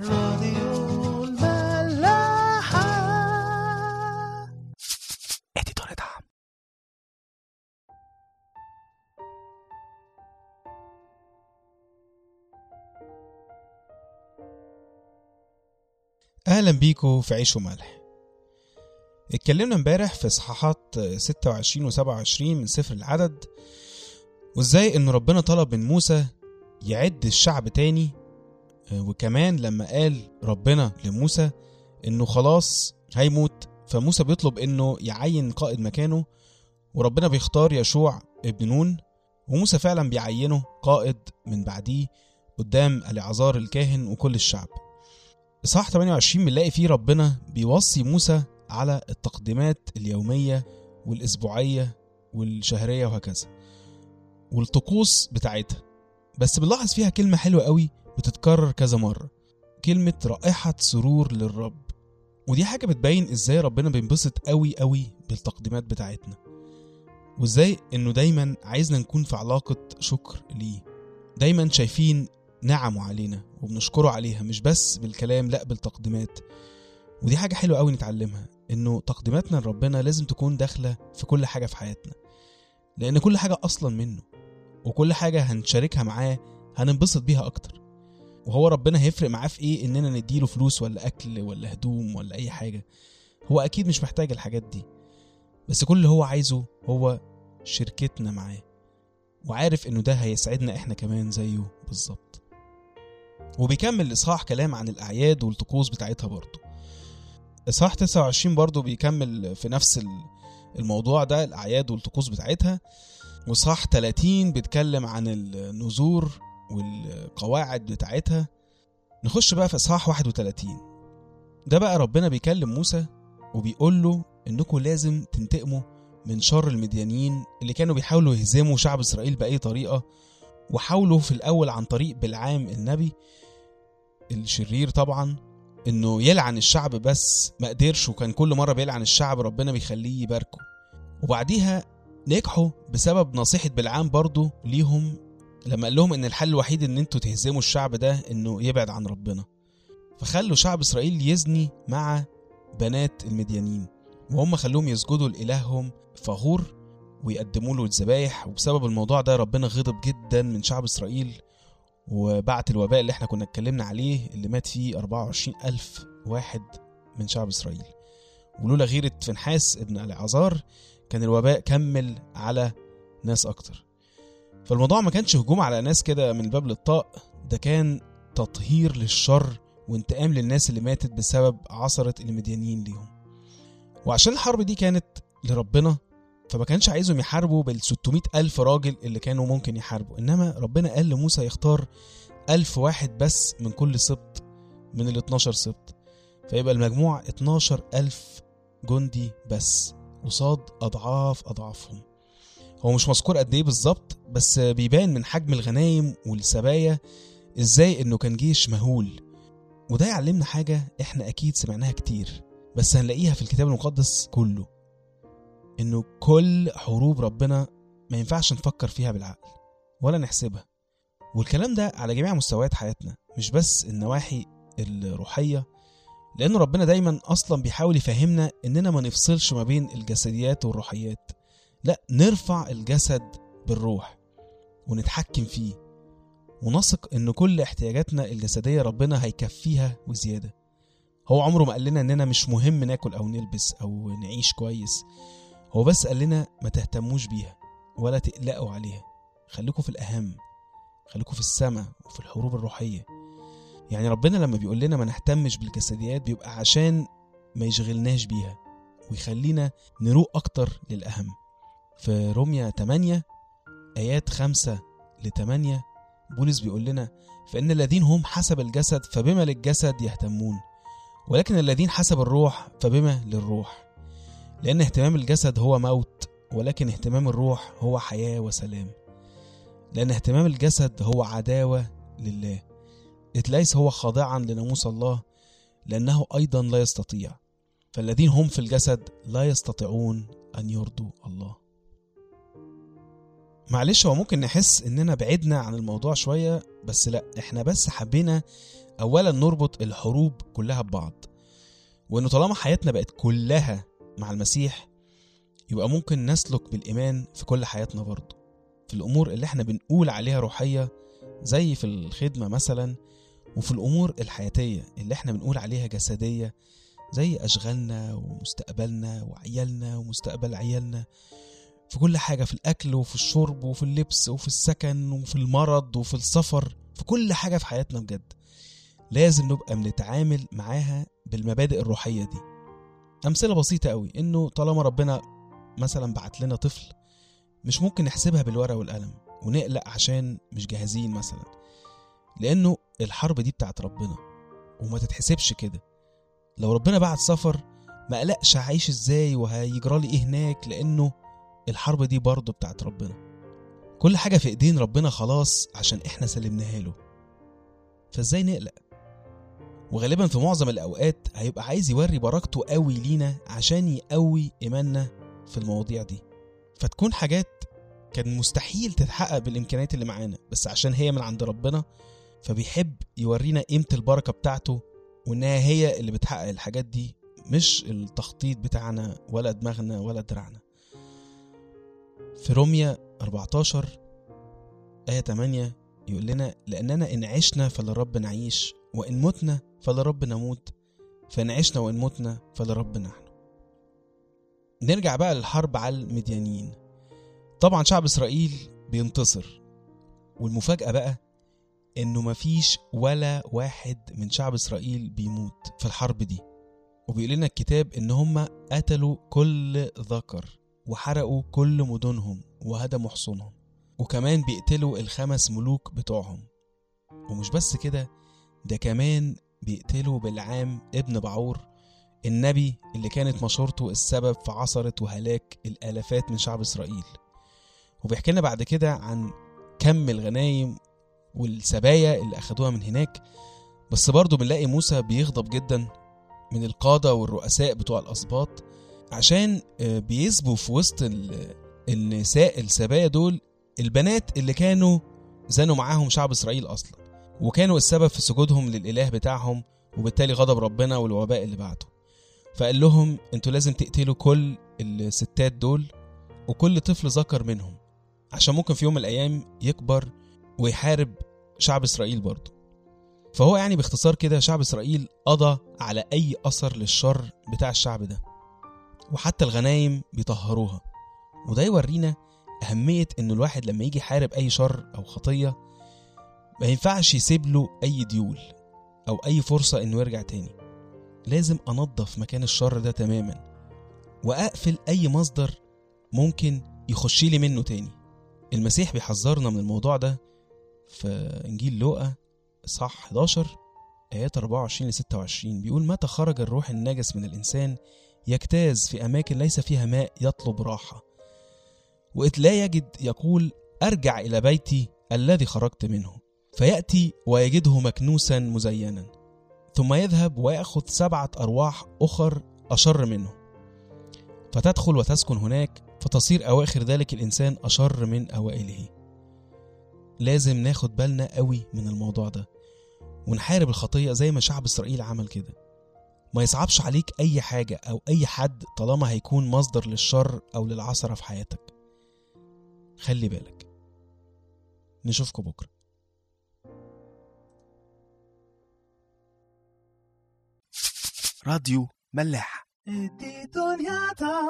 راديو الملاحة. اديتور دعم أهلا بيكم في عيش وملح. اتكلمنا امبارح في اصحاحات 26 و27 من سفر العدد وإزاي إن ربنا طلب من موسى يعد الشعب تاني وكمان لما قال ربنا لموسى إنه خلاص هيموت فموسى بيطلب إنه يعين قائد مكانه وربنا بيختار يشوع ابن نون وموسى فعلا بيعينه قائد من بعديه قدام العذار الكاهن وكل الشعب. إصحاح 28 بنلاقي فيه ربنا بيوصي موسى على التقديمات اليومية والأسبوعية والشهرية وهكذا والطقوس بتاعتها. بس بنلاحظ فيها كلمة حلوة قوي بتتكرر كذا مرة. كلمة رائحة سرور للرب. ودي حاجة بتبين إزاي ربنا بينبسط قوي قوي بالتقديمات بتاعتنا. وإزاي إنه دايما عايزنا نكون في علاقة شكر ليه. دايما شايفين نعمه علينا وبنشكره عليها مش بس بالكلام لأ بالتقديمات. ودي حاجة حلوة قوي نتعلمها إنه تقديماتنا لربنا لازم تكون داخلة في كل حاجة في حياتنا. لأن كل حاجة أصلا منه وكل حاجة هنشاركها معاه هننبسط بيها أكتر. وهو ربنا هيفرق معاه في إيه؟ إننا نديله فلوس ولا أكل ولا هدوم ولا أي حاجة. هو أكيد مش محتاج الحاجات دي. بس كل اللي هو عايزه هو شركتنا معاه. وعارف إنه ده هيسعدنا إحنا كمان زيه بالظبط. وبيكمل الإصحاح كلام عن الأعياد والطقوس بتاعتها برضه. إصحاح 29 برضه بيكمل في نفس ال- الموضوع ده الأعياد والطقوس بتاعتها. وإصحاح 30 بيتكلم عن النذور والقواعد بتاعتها نخش بقى في إصحاح 31 ده بقى ربنا بيكلم موسى وبيقول له إنكم لازم تنتقموا من شر المديانيين اللي كانوا بيحاولوا يهزموا شعب إسرائيل بأي طريقة وحاولوا في الأول عن طريق بالعام النبي الشرير طبعا إنه يلعن الشعب بس ما قدرش وكان كل مرة بيلعن الشعب ربنا بيخليه يباركه. وبعديها نجحوا بسبب نصيحة بالعام برضه ليهم لما قال لهم إن الحل الوحيد إن أنتوا تهزموا الشعب ده إنه يبعد عن ربنا. فخلوا شعب إسرائيل يزني مع بنات المديانين وهم خلوهم يسجدوا لإلههم فغور ويقدموا له الذبايح. وبسبب الموضوع ده ربنا غضب جدا من شعب إسرائيل وبعت الوباء اللي إحنا كنا اتكلمنا عليه اللي مات فيه 24 ألف واحد من شعب إسرائيل. ولولا غيرة فنحاس ابن العذار كان الوباء كمل على ناس أكتر. فالموضوع ما كانش هجوم على ناس كده من باب للطاق ده كان تطهير للشر وانتقام للناس اللي ماتت بسبب عثرة المديانيين ليهم. وعشان الحرب دي كانت لربنا فما كانش عايزهم يحاربوا بال 600 ألف راجل اللي كانوا ممكن يحاربوا. إنما ربنا قال لموسى يختار ألف واحد بس من كل سبط من ال 12 سبط. فيبقى المجموع 12 ألف جندي بس قصاد أضعاف أضعافهم. هو مش مذكور قد إيه بالظبط بس بيبان من حجم الغنايم والسبايا إزاي إنه كان جيش مهول. وده يعلمنا حاجة إحنا أكيد سمعناها كتير بس هنلاقيها في الكتاب المقدس كله إنه كل حروب ربنا ما ينفعش نفكر فيها بالعقل ولا نحسبها. والكلام ده على جميع مستويات حياتنا مش بس النواحي الروحية لأن ربنا دايما أصلا بيحاول يفهمنا إننا ما نفصلش ما بين الجسديات والروحيات. لا نرفع الجسد بالروح ونتحكم فيه ونثق إن كل احتياجاتنا الجسدية ربنا هيكفيها وزيادة. هو عمره ما قال لنا إننا مش مهم ناكل أو نلبس أو نعيش كويس. هو بس قال لنا ما تهتموش بيها ولا تقلقوا عليها. خليكوا في الأهم خليكوا في السماء وفي الحروب الروحية. يعني ربنا لما بيقول لنا ما نهتمش بالجسديات بيبقى عشان ما يشغلناش بيها ويخلينا نروق أكتر للأهم. في روميا 8 آيات 5 ل 8 بولس بيقول لنا فإن الذين هم حسب الجسد فبما للجسد يهتمون ولكن الذين حسب الروح فبما للروح. لأن اهتمام الجسد هو موت ولكن اهتمام الروح هو حياة وسلام. لأن اهتمام الجسد هو عداوة لله. إذ ليس هو خاضعا لناموس الله لأنه أيضا لا يستطيع. فالذين هم في الجسد لا يستطيعون أن يرضوا الله. معلش هو ممكن نحس إننا بعدنا عن الموضوع شوية بس لأ إحنا بس حبينا اولا نربط الحروب كلها ببعض. وإنه طالما حياتنا بقت كلها مع المسيح يبقى ممكن نسلك بالإيمان في كل حياتنا برضه. في الأمور اللي إحنا بنقول عليها روحية زي في الخدمة مثلا وفي الأمور الحياتية اللي إحنا بنقول عليها جسدية زي أشغالنا ومستقبلنا وعيالنا ومستقبل عيالنا. في كل حاجة في الأكل وفي الشرب وفي اللبس وفي السكن وفي المرض وفي السفر في كل حاجة في حياتنا بجد. لازم نبقى بنتعامل معاها بالمبادئ الروحية دي. أمثلة بسيطة قوي إنه طالما ربنا مثلا بعت لنا طفل مش ممكن نحسبها بالورقة والقلم ونقلق عشان مش جاهزين مثلا. لأنه الحرب دي بتاعت ربنا وما تتحسبش كده. لو ربنا بعت سفر ما قلقش هعيش إزاي وهيجرالي إيه هناك لأنه الحرب دي برضه بتاعت ربنا. كل حاجة في إيدين ربنا خلاص عشان إحنا سلمناها له. فإزاي نقلق؟ وغالبا في معظم الأوقات هيبقى عايز يوري بركته قوي لينا عشان يقوي إيماننا في المواضيع دي. فتكون حاجات كان مستحيل تتحقق بالإمكانيات اللي معانا بس عشان هي من عند ربنا فبيحب يورينا قيمة البركة بتاعته وإنها هي اللي بتحقق الحاجات دي مش التخطيط بتاعنا ولا دماغنا ولا دراعنا. في روميا 14 آية 8 يقول لنا لأننا إن عشنا فلرب نعيش وإن متنا فلرب نموت فإن عشنا وإن متنا فلرب نحن. نرجع بقى للحرب على المديانيين. طبعا شعب إسرائيل بينتصر والمفاجأة بقى إنه مفيش ولا واحد من شعب إسرائيل بيموت في الحرب دي. وبيقول لنا الكتاب إن هم قتلوا كل ذكر. وحرقوا كل مدنهم وهدموا حصونهم وكمان بيقتلوا الخمس ملوك بتوعهم. ومش بس كده ده كمان بيقتلوا بالعام ابن بعور النبي اللي كانت مشورته السبب في عثرة وهلاك الآلافات من شعب إسرائيل. وبيحكي لنا بعد كده عن كم الغنايم والسبايا اللي أخدوها من هناك. بس برضه بنلاقي موسى بيغضب جدا من القادة والرؤساء بتوع الأسباط عشان آه، بيسبوا في وسط ال- النساء السبايا دول البنات اللي كانوا زانوا معاهم شعب إسرائيل أصلا وكانوا السبب في سجودهم للإله بتاعهم وبالتالي غضب ربنا والوباء اللي بعده فقال لهم أنتوا لازم تقتلوا كل الستات دول وكل طفل ذكر منهم عشان ممكن في يوم من الأيام يكبر ويحارب شعب إسرائيل برضه. فهو يعني باختصار كده شعب إسرائيل قضى على أي أثر للشر بتاع الشعب ده. وحتى الغنايم بيطهروها. وده يورينا أهمية إن الواحد لما يجي يحارب أي شر أو خطية ما ينفعش يسيب له أي ديول أو أي فرصة إنه يرجع تاني. لازم أنظف مكان الشر ده تماما. وأقفل أي مصدر ممكن يخش لي منه تاني. المسيح بيحذرنا من الموضوع ده في إنجيل لوقا إصحاح 11 آيات 24 ل 26 بيقول متى خرج الروح النجس من الإنسان يجتاز في أماكن ليس فيها ماء يطلب راحة. وإذ لا يجد يقول أرجع إلى بيتي الذي خرجت منه. فيأتي ويجده مكنوسا مزينا. ثم يذهب ويأخذ سبعة أرواح أخر أشر منه. فتدخل وتسكن هناك فتصير أواخر ذلك الإنسان أشر من أوائله. لازم ناخد بالنا قوي من الموضوع ده. ونحارب الخطية زي ما شعب إسرائيل عمل كده. ما يصعبش عليك أي حاجة أو أي حد طالما هيكون مصدر للشر أو للعثرة في حياتك. خلي بالك. نشوفكم بكرة. راديو ملاح. دي دنيا تا